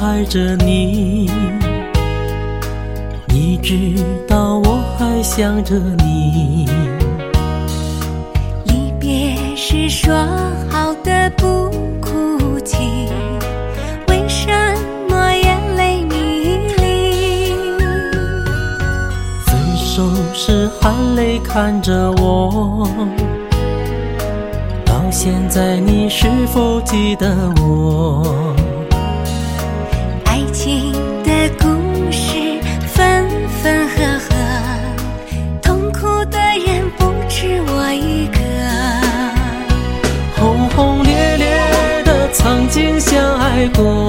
爱着你。你知道我还想着你。离别时说好的不哭泣，为什么眼泪迷离？分手时含泪看着我，到现在你是否记得我？相爱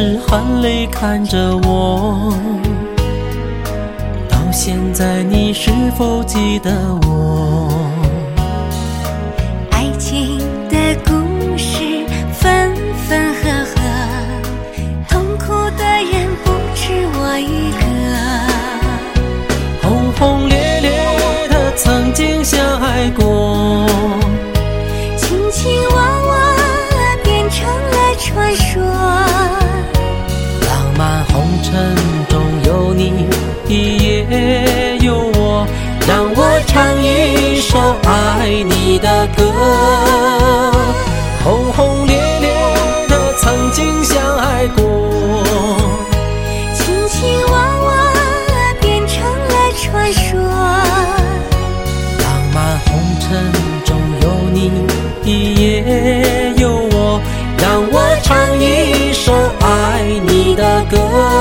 是含泪看着我，到现在你是否记得我？首爱你的歌。轰轰烈烈的曾经相爱过，卿卿我我变成了传说。浪漫红尘中有你，也有我，让我唱一首爱你的歌。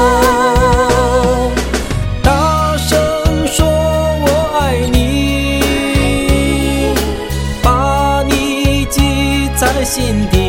心底，